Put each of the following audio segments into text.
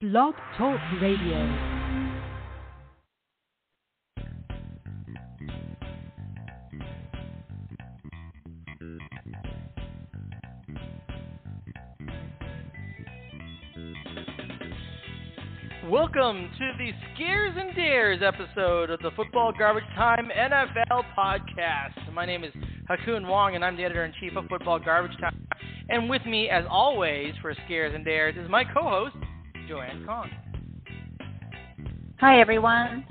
Blog Talk Radio. Welcome to the Scares and Dares episode of the Football Garbage Time NFL podcast. My name is Ha Kung Wong, and I'm the editor in chief of Football Garbage Time. And with me, as always, for Scares and Dares is my co host, Joanne Kong. Hi, everyone.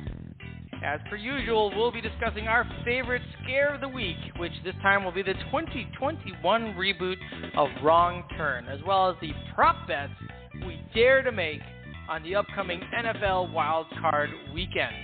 As per usual, we'll be discussing our favorite scare of the week, which this time will be the 2021 reboot of Wrong Turn, as well as the prop bets we dare to make on the upcoming NFL Wild Card Weekend.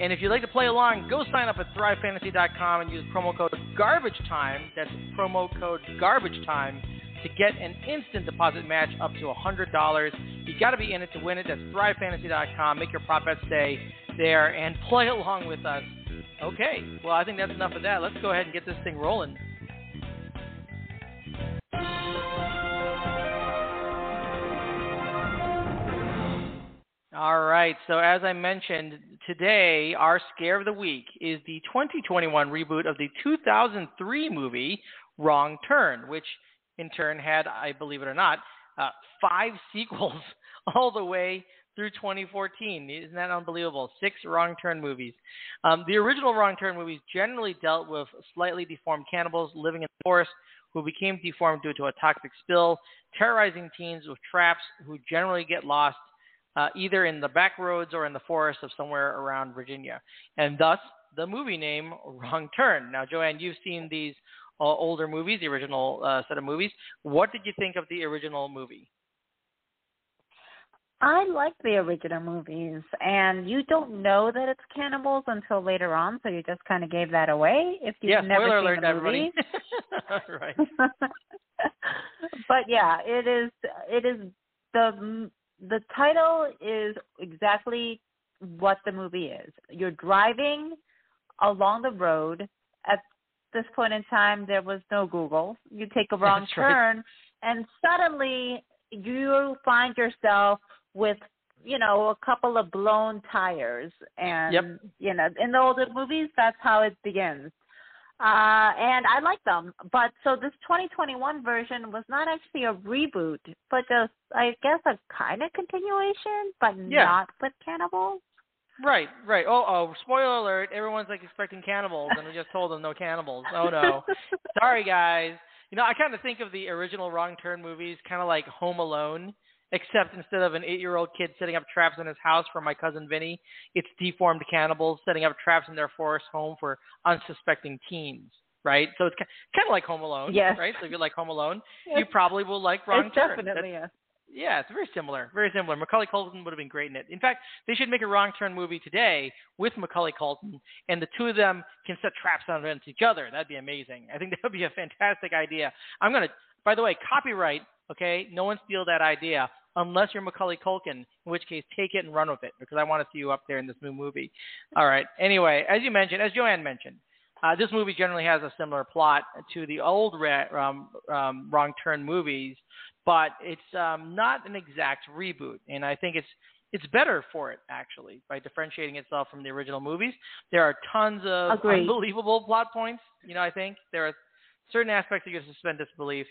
And if you'd like to play along, go sign up at thrivefantasy.com and use promo code Garbage Time. That's promo code Garbage Time to get an instant deposit match up to $100. You got to be in it to win it. That's thrivefantasy.com. Make your prop stay there and play along with us. Okay, well, I think that's enough of that. Let's go ahead and get this thing rolling. All right, so as I mentioned, today our scare of the week is the 2021 reboot of the 2003 movie Wrong Turn, which in turn had, I believe it or not, uh, five sequels all the way through 2014. Isn't that unbelievable? Six Wrong Turn movies. Um, the original Wrong Turn movies generally dealt with slightly deformed cannibals living in the forest who became deformed due to a toxic spill, terrorizing teens with traps who generally get lost uh, either in the back roads or in the forest of somewhere around Virginia. And thus, the movie name Wrong Turn. Now, Joanne, you've seen these uh, older movies, the original uh, set of movies. What did you think of the original movie? I like the original movies, and you don't know that it's cannibals until later on, so you just kind of gave that away if you've yeah, never seen alert, the movie. right. but yeah, it is. It is the the title is exactly what the movie is. You're driving along the road. This point in time, there was no Google. You take a wrong That's right. turn, and suddenly you find yourself with you know a couple of blown tires and Yep. you know in the older movies that's how it begins uh and i like them but so this 2021 version was not actually a reboot but just i guess a kind of continuation but Yeah. not with cannibals Right, right. Oh, oh, spoiler alert. Everyone's like expecting cannibals, and we just told them no cannibals. Oh, no. Sorry, guys. You know, I kind of think of the original Wrong Turn movies kind of like Home Alone, except instead of an eight year old kid setting up traps in his house for my cousin Vinny, it's deformed cannibals setting up traps in their forest home for unsuspecting teens. Right, so it's kind of like Home Alone, Yes. right? So if you like Home Alone, you probably will like Wrong it's Turn. definitely That's- a yeah, it's very similar. Very similar. Macaulay Culkin would have been great in it. In fact, they should make a wrong turn movie today with Macaulay Culkin, and the two of them can set traps on against each other. That'd be amazing. I think that would be a fantastic idea. I'm gonna. By the way, copyright. Okay, no one steal that idea unless you're Macaulay Culkin, in which case take it and run with it because I want to see you up there in this new movie. All right. Anyway, as you mentioned, as Joanne mentioned. Uh, this movie generally has a similar plot to the old ra- um, um, Wrong Turn movies, but it's um, not an exact reboot, and I think it's it's better for it actually by differentiating itself from the original movies. There are tons of Agreed. unbelievable plot points. You know, I think there are certain aspects that you suspend disbelief.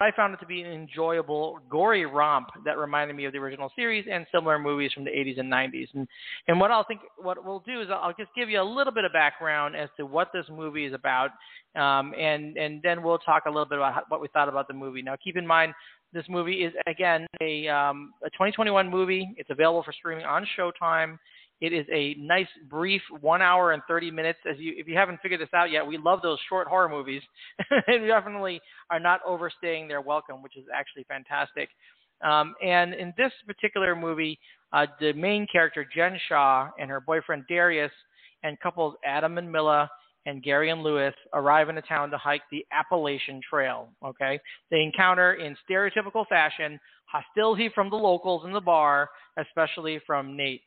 I found it to be an enjoyable, gory romp that reminded me of the original series and similar movies from the 80s and 90s. And and what I'll think, what we'll do is I'll just give you a little bit of background as to what this movie is about, um, and and then we'll talk a little bit about what we thought about the movie. Now, keep in mind, this movie is again a um, a 2021 movie. It's available for streaming on Showtime. It is a nice, brief one hour and 30 minutes. As you, if you haven't figured this out yet, we love those short horror movies, and we definitely are not overstaying their welcome, which is actually fantastic. Um, and in this particular movie, uh, the main character Jen Shaw and her boyfriend Darius and couples Adam and Milla and Gary and Lewis arrive in a town to hike the Appalachian Trail. Okay, they encounter in stereotypical fashion hostility from the locals in the bar, especially from Nate.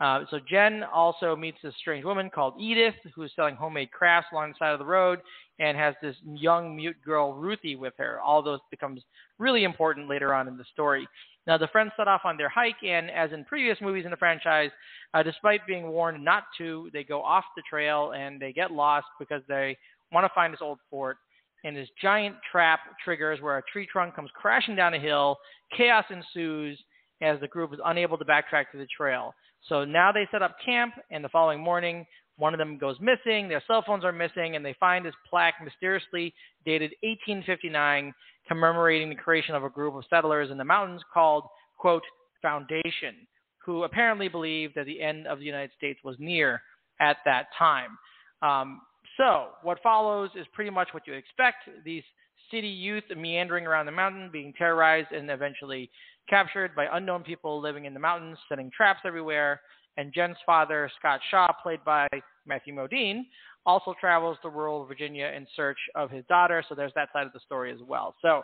Uh, so Jen also meets this strange woman called Edith, who's selling homemade crafts along the side of the road, and has this young mute girl Ruthie with her. All those becomes really important later on in the story. Now the friends set off on their hike, and as in previous movies in the franchise, uh, despite being warned not to, they go off the trail and they get lost because they want to find this old fort. And this giant trap triggers where a tree trunk comes crashing down a hill. Chaos ensues as the group is unable to backtrack to the trail. So now they set up camp, and the following morning, one of them goes missing. Their cell phones are missing, and they find this plaque mysteriously dated 1859, commemorating the creation of a group of settlers in the mountains called, quote, Foundation, who apparently believed that the end of the United States was near at that time. Um, so, what follows is pretty much what you expect. These city youth meandering around the mountain, being terrorized and eventually captured by unknown people living in the mountains, setting traps everywhere. And Jen's father, Scott Shaw, played by Matthew Modine, also travels to rural Virginia in search of his daughter. So there's that side of the story as well. So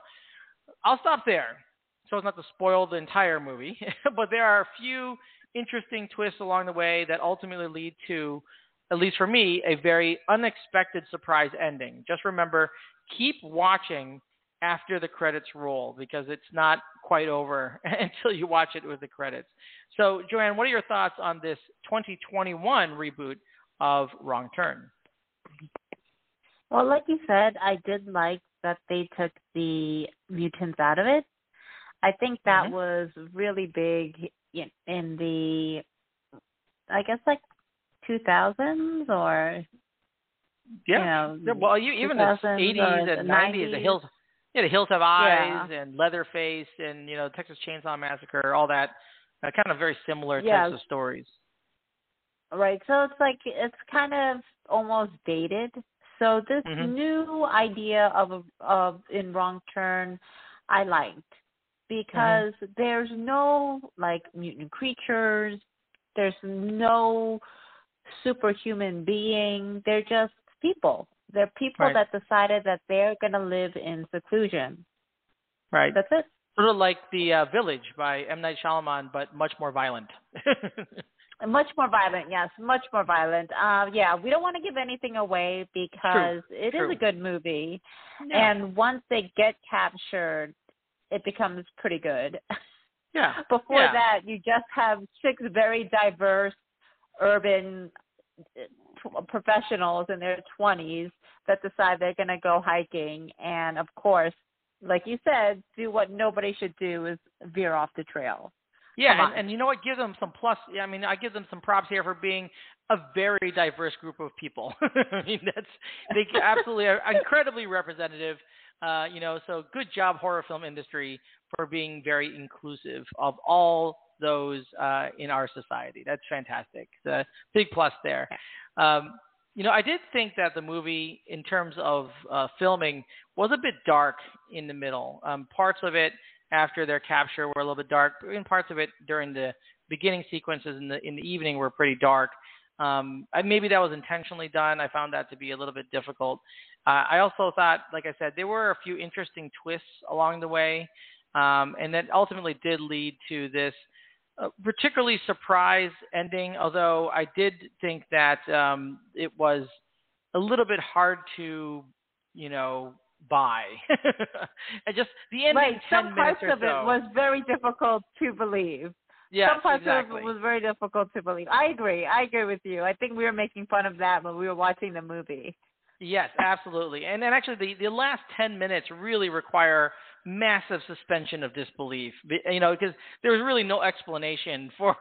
I'll stop there so as not to spoil the entire movie. but there are a few interesting twists along the way that ultimately lead to, at least for me, a very unexpected surprise ending. Just remember, keep watching after the credits roll because it's not quite over until you watch it with the credits. So, Joanne, what are your thoughts on this 2021 reboot of Wrong Turn? Well, like you said, I did like that they took the mutants out of it. I think that mm-hmm. was really big in the, I guess, like 2000s or yeah. You know, well, you, even the 80s and 90s, 90s, the Hills, yeah, the Hills Have Eyes yeah. and Leatherface and you know Texas Chainsaw Massacre, all that uh, kind of very similar yeah. types of stories. Right. So it's like it's kind of almost dated. So this mm-hmm. new idea of of in wrong turn, I liked because mm-hmm. there's no like mutant creatures. There's no superhuman being. They're just people. They're people right. that decided that they're going to live in seclusion. Right. That's it. Sort of like the uh, Village by M Night Shyamalan, but much more violent. much more violent, yes, much more violent. Uh, yeah, we don't want to give anything away because True. it True. is a good movie, yeah. and once they get captured, it becomes pretty good. Yeah. Before yeah. that, you just have six very diverse urban professionals in their 20s that decide they're going to go hiking and of course like you said do what nobody should do is veer off the trail. Yeah and, and you know what? Give them some plus i mean i give them some props here for being a very diverse group of people. I mean that's they absolutely are incredibly representative uh, you know so good job horror film industry for being very inclusive of all those uh, in our society. That's fantastic. It's a big plus there. Um, you know, I did think that the movie, in terms of uh, filming, was a bit dark in the middle. Um, parts of it after their capture were a little bit dark, and parts of it during the beginning sequences in the in the evening were pretty dark. Um, maybe that was intentionally done. I found that to be a little bit difficult. Uh, I also thought, like I said, there were a few interesting twists along the way, um, and that ultimately did lead to this uh, particularly surprise ending, although I did think that um, it was a little bit hard to, you know, buy. and just the ending right. 10 Some minutes parts of so. it was very difficult to believe. Yes, Some parts exactly. of it was very difficult to believe. I agree. I agree with you. I think we were making fun of that when we were watching the movie. Yes, absolutely. And then actually the, the last 10 minutes really require massive suspension of disbelief. You know, because there was really no explanation for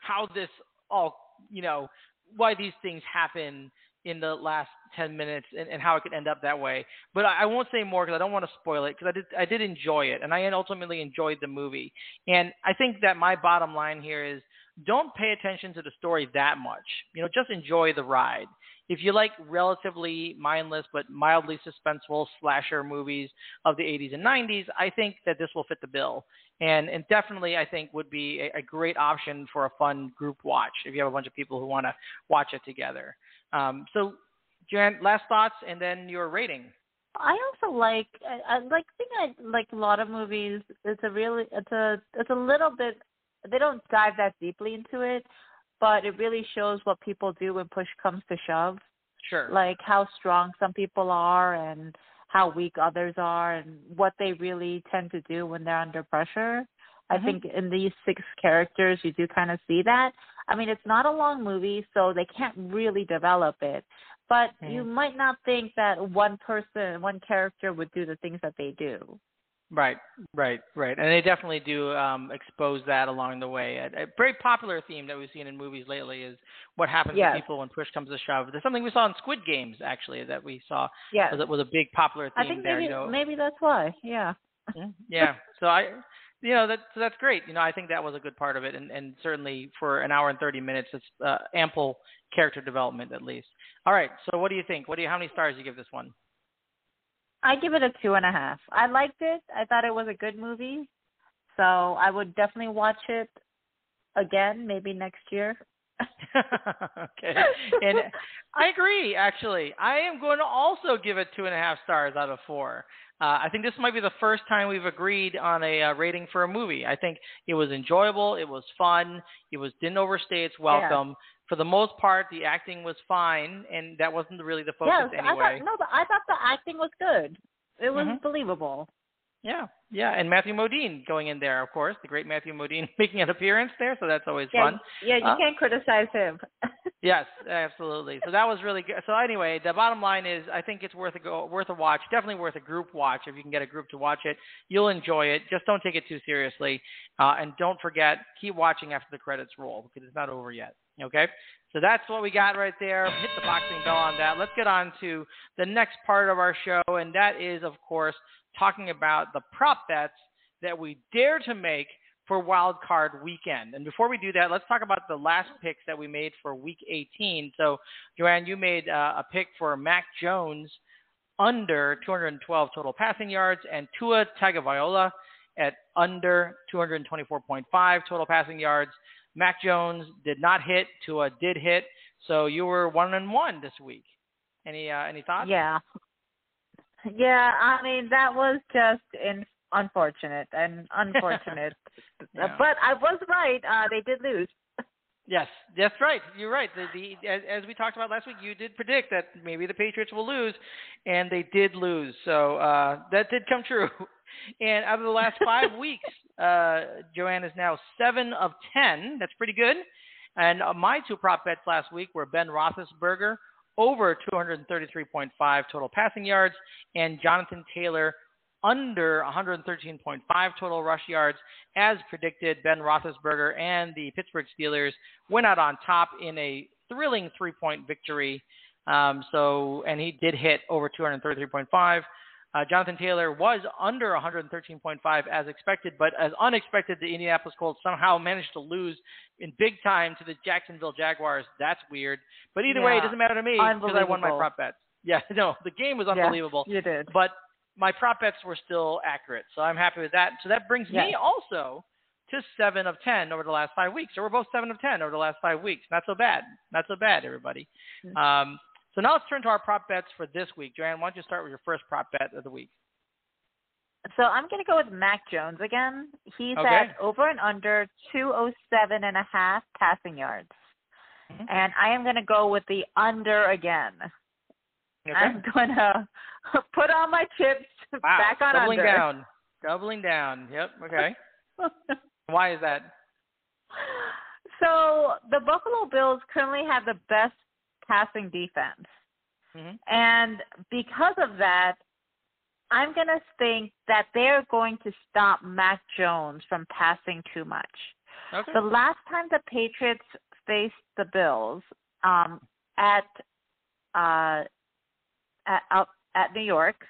how this all, you know, why these things happen in the last 10 minutes and, and how it could end up that way. But I, I won't say more because I don't want to spoil it because I did, I did enjoy it and I ultimately enjoyed the movie. And I think that my bottom line here is don't pay attention to the story that much. You know, just enjoy the ride if you like relatively mindless but mildly suspenseful slasher movies of the 80s and 90s, I think that this will fit the bill. And, and definitely, I think, would be a, a great option for a fun group watch if you have a bunch of people who want to watch it together. Um, so, Jan, last thoughts and then your rating. I also like I, I like think I like a lot of movies. It's a really it's a it's a little bit they don't dive that deeply into it, but it really shows what people do when push comes to shove. Sure. Like how strong some people are and how weak others are and what they really tend to do when they're under pressure. I Mhm. think in these six characters you do kind of see that. I mean, it's not a long movie, so they can't really develop it. But you Mhm. might not think that one person, one character would do the things that they do. Right, right, right, and they definitely do um, expose that along the way. A, a very popular theme that we've seen in movies lately is what happens Yes. to people when push comes to shove. There's something we saw in Squid Games actually that we saw Yes. that was a big popular theme I think there. maybe you know, maybe that's why. Yeah. Yeah. So I, you know, that so that's great. You know, I think that was a good part of it, and and certainly for an hour and thirty minutes, it's uh, ample character development at least. All right. So what do you think? What do you? How many stars do you give this one? I give it a two and a half. I liked it. I thought it was a good movie. So I would definitely watch it again, maybe next year. okay. And I agree, actually. I am going to also give it two and a half stars out of four. Uh, I think this might be the first time we've agreed on a uh, rating for a movie. I think it was enjoyable, it was fun, it was didn't overstay its welcome. For the most part, the acting was fine, and that wasn't really the focus yes, I anyway. thought no, but I thought the acting was good. It was Mhm. believable. Yeah, yeah, and Matthew Modine going in there, of course, the great Matthew Modine making an appearance there, so that's always Yeah, fun. yeah, you Uh, can't criticize him. Yes, absolutely. So that was really good. So anyway, the bottom line is, I think it's worth a go, worth a watch. Definitely worth a group watch if you can get a group to watch it. You'll enjoy it. Just don't take it too seriously, uh, and don't forget keep watching after the credits roll because it's not over yet. Okay. So that's what we got right there. Hit the boxing bell on that. Let's get on to the next part of our show, and that is, of course, talking about the prop bets that we dare to make for wild card weekend. And before we do that, let's talk about the last picks that we made for week 18. So, Joanne, you made uh, a pick for Mac Jones under 212 total passing yards and Tua Tagovailoa at under 224.5 total passing yards. Mac Jones did not hit. Tua did hit. So you were one and one this week. Any uh, any thoughts? yeah. Yeah, I mean that was just in, unfortunate and unfortunate. Yeah. But I was right. Uh they did lose. Yes, that's right. You're right. The, the as, as we talked about last week, you did predict that maybe the Patriots will lose, and they did lose. So uh, that did come true. And out of the last five weeks, uh, Joanne is now seven of ten. That's pretty good. And uh, my two prop bets last week were Ben Roethlisberger over 233.5 total passing yards, and Jonathan Taylor under 113.5 total rush yards. As predicted, Ben Roethlisberger and the Pittsburgh Steelers went out on top in a thrilling three-point victory. Um, so, and he did hit over 233.5. Uh, Jonathan Taylor was under 113.5 as expected, but as unexpected, the Indianapolis Colts somehow managed to lose in big time to the Jacksonville Jaguars. That's weird. But either way, it doesn't matter to me because I won my prop bets. Yeah, no, the game was Yeah, unbelievable you did. but my prop bets were still accurate, so I'm happy with that. So that brings me also to seven of ten over the last five weeks. So we're both seven of ten over the last five weeks. Not so bad. Not so bad, everybody. Mm-hmm. Um, so now let's turn to our prop bets for this week. Joanne, why don't you start with your first prop bet of the week? So I'm going to go with Mac Jones again. He's Okay. at over and under 207 and a half passing yards. Mhm. And I am going to go with the under again. Okay. I'm going to put on my chips wow. back on Doubling under. down. Doubling down. Yep. Okay. why is that? so the Buffalo Bills currently have the best passing defense. hmm And because of that, I'm going to think that they're going to stop Mac Jones from passing too much. Okay. The last time the Patriots faced the Bills um, at uh, at out at New York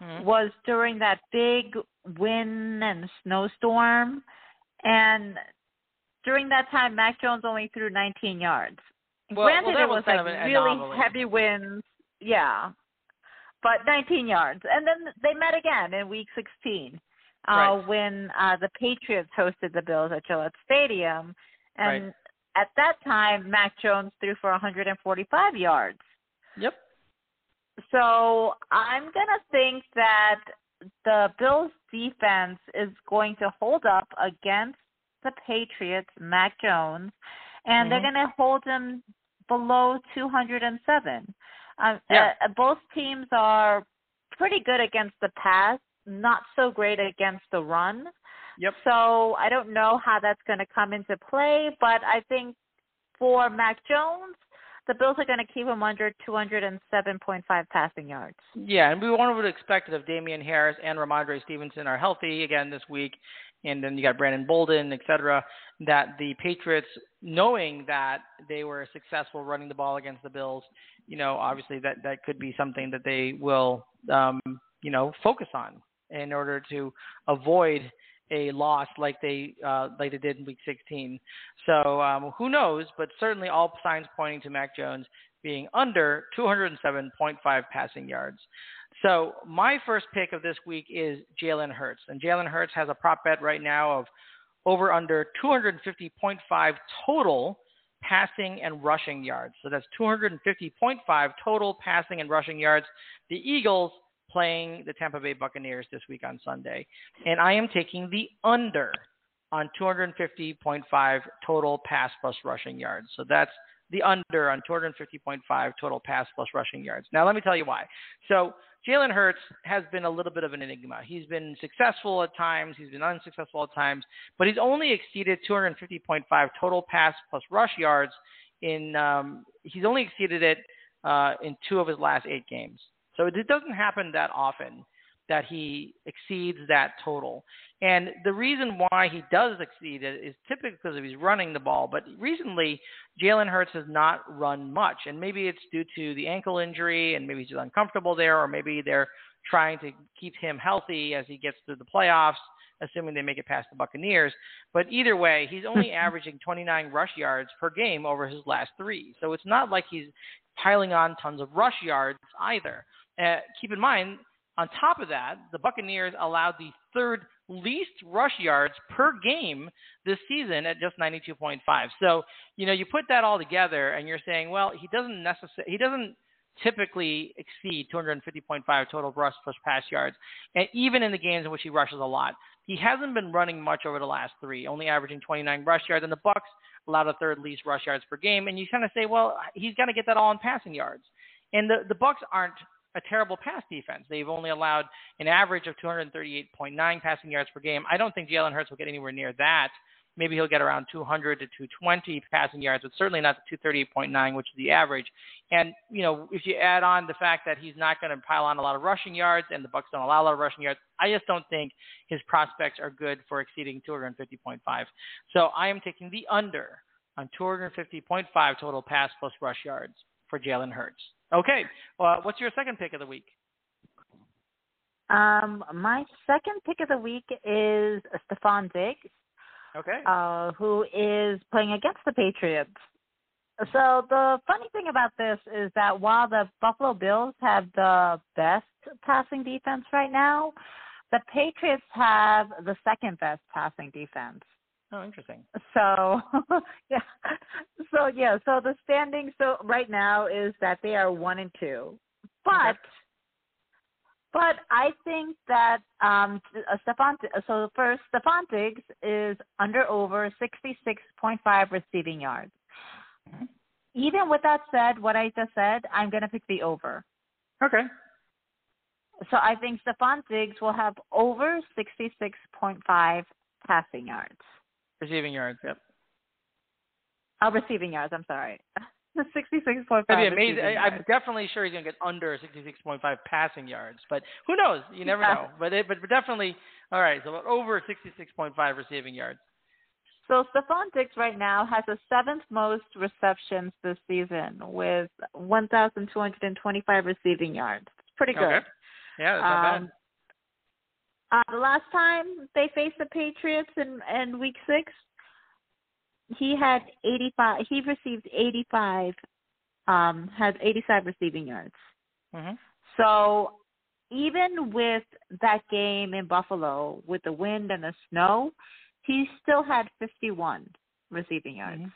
Mhm. was during that big wind and snowstorm, and during that time, Mac Jones only threw 19 yards. Well, Granted, well, that it was was like really anomaly. heavy winds, yeah, but 19 yards. And then they met again in Week 16 uh, Right. when uh, the Patriots hosted the Bills at Gillette Stadium, and Right. at that time, Mac Jones threw for 145 yards. Yep. So I'm gonna think that the Bills defense is going to hold up against the Patriots, Mac Jones, and they're Mhm. going to hold him below 207. Uh, Yeah. uh, both teams are pretty good against the pass, not so great against the run. Yep. So I don't know how that's going to come into play, but I think for Mac Jones, the Bills are going to keep him under 207.5 passing yards. Yeah, and we would expect that if Damien Harris and Rhamondre Stevenson are healthy again this week, and then you got Brandon Bolden, et cetera, that the Patriots, knowing that they were successful running the ball against the Bills, you know, obviously that that could be something that they will, um, you know, focus on in order to avoid a loss like they uh, like they did in Week 16. So um, who knows? But certainly all signs pointing to Mac Jones being under 207.5 passing yards. So my first pick of this week is Jalen Hurts, and Jalen Hurts has a prop bet right now of over under 250.5 total passing and rushing yards. So that's 250.5 total passing and rushing yards. The Eagles playing the Tampa Bay Buccaneers this week on Sunday, and I am taking the under on 250.5 total pass plus rushing yards. So that's the under on 250.5 total pass plus rushing yards. Now, let me tell you why. So, Jalen Hurts has been a little bit of an enigma. He's been successful at times, he's been unsuccessful at times, but he's only exceeded 250.5 total pass plus rush yards in. Um, he's only exceeded it uh, in two of his last eight games. So it doesn't happen that often that he exceeds that total. And the reason why he does exceed it is typically because of he's running the ball. But recently, Jalen Hurts has not run much. And maybe it's due to the ankle injury, and maybe he's uncomfortable there, or maybe they're trying to keep him healthy as he gets through the playoffs, assuming they make it past the Buccaneers. But either way, he's only averaging 29 rush yards per game over his last three. So it's not like he's piling on tons of rush yards either. Uh, keep in mind, on top of that, the Buccaneers allowed the third least rush yards per game this season at just 92.5. So, you know, you put that all together and you're saying, well, he doesn't necessarily he doesn't typically exceed 250.5 total rush plus pass yards, and even in the games in which he rushes a lot. He hasn't been running much over the last three, only averaging 29 rush yards, and the Bucks allowed a third least rush yards per game. And you kind of say, well, he's got to get that all in passing yards. And the the Bucks aren't a terrible pass defense. They've only allowed an average of 238.9 passing yards per game. I don't think Jalen Hurts will get anywhere near that. Maybe he'll get around 200 to 220 passing yards, but certainly not the 238.9, which is the average. And you know, if you add on the fact that he's not going to pile on a lot of rushing yards, and the Bucks don't allow a lot of rushing yards, I just don't think his prospects are good for exceeding 250.5. So I am taking the under on 250.5 total pass plus rush yards for Jalen Hurts. Okay, uh, what's your second pick of the week? Um, my second pick of the week is Stefon Diggs, Okay. uh, who is playing against the Patriots. So the funny thing about this is that while the Buffalo Bills have the best passing defense right now, the Patriots have the second best passing defense. Oh, interesting. So yeah, so yeah, so the standing so right now is that they are one and two, but Okay. but I think that um uh, Stefon so first Stefon Diggs is under over sixty six point five receiving yards. Mhm. Even with that said, what I just said, I'm gonna pick the over. Okay. So I think Stefon Diggs will have over sixty six point five passing yards. Receiving yards. Yep. Uh, receiving yards. I'm sorry. Sixty-six point That'd five. be amazing. I, I'm definitely sure he's going to get under 66.5 passing yards, but who knows? You never Yeah. know. But it, but definitely, all right. So over 66.5 receiving yards. So Stefon Diggs right now has the seventh most receptions this season with 1,225 receiving yards. It's pretty good. Okay. Yeah, that's not Um, uh, the last time they faced the Patriots in, in Week Six, he had 85. He received 85. Um, had 85 receiving yards. bad. hmm So even with that game in Buffalo with the wind and the snow, he still had 51 receiving yards. Mhm.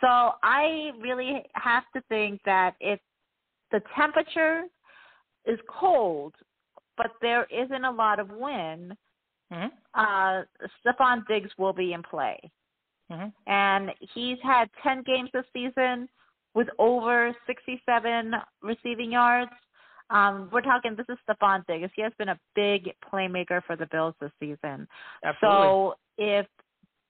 So I really have to think that if the temperature is cold, but there isn't a lot of wind, hmm uh, Stefon Diggs will be in play. Mhm. and he's had 10 games this season with over 67 receiving yards. Um, we're talking this is Stefon Diggs. He has been a big playmaker for the Bills this season. Absolutely. So if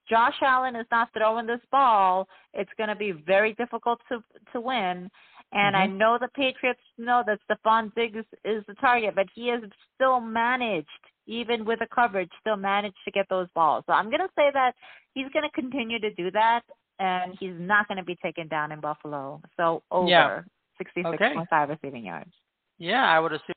Josh Allen is not throwing this ball, it's going to be very difficult to to win. And I Mhm. know the Patriots know that Stefon Diggs is the target, but he has still managed, even with the coverage, still managed to get those balls. So I'm going to say that he's going to continue to do that, and he's not going to be taken down in Buffalo. So over Yeah. 66.5 receiving yards. yeah, I would assume.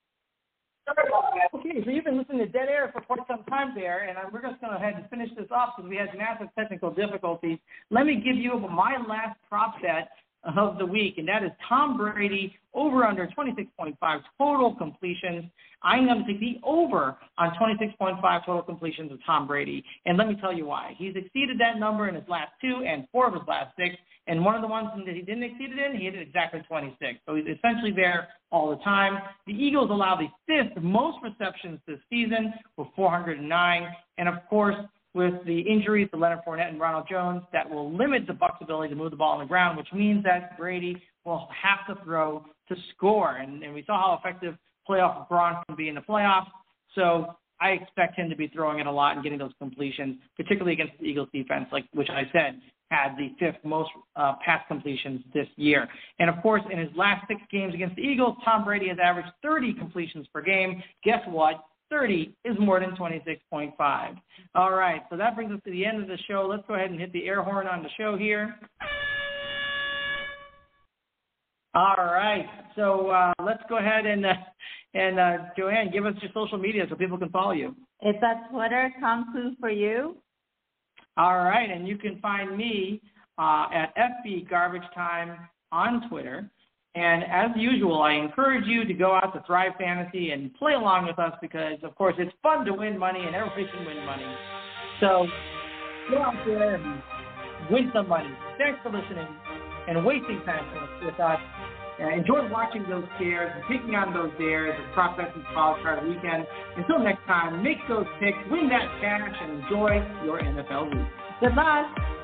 Okay, so you've been listening to Dead Air for quite some time there, and we're just going to go ahead and finish this off because we had massive technical difficulties. Let me give you my last prop bet of the week, and that is Tom Brady over under 26.5 total completions. I'm going to take the over on 26.5 total completions of Tom Brady, and let me tell you why. He's exceeded that number in his last two and four of his last six, and one of the ones that he didn't exceed it in, he hit it exactly 26. So he's essentially there all the time. The Eagles allow the fifth most receptions this season with 409, and of course, with the injuries to Leonard Fournette and Ronald Jones, that will limit the Bucs' ability to move the ball on the ground, which means that Brady will have to throw to score. And, and we saw how effective playoff Gronk can be in the playoffs. So I expect him to be throwing it a lot and getting those completions, particularly against the Eagles defense, like which I said had the fifth most uh, pass completions this year. And of course, in his last six games against the Eagles, Tom Brady has averaged 30 completions per game. Guess what? 30 is more than 26.5. All right, so that brings us to the end of the show. Let's go ahead and hit the air horn on the show here. All right, so uh, let's go ahead and uh, and uh, Joanne, give us your social media so people can follow you. It's at Twitter, Kung for you. All right, and you can find me uh, at FB Garbage Time on Twitter. And as usual, I encourage you to go out to Thrive Fantasy and play along with us because, of course, it's fun to win money and everybody can win money. So go out there and win some money. Thanks for listening and wasting time with us. Enjoy watching those scares and taking on those dares and Betsy College Card Weekend. Until next time, make those picks, win that cash, and enjoy your NFL week. Good luck.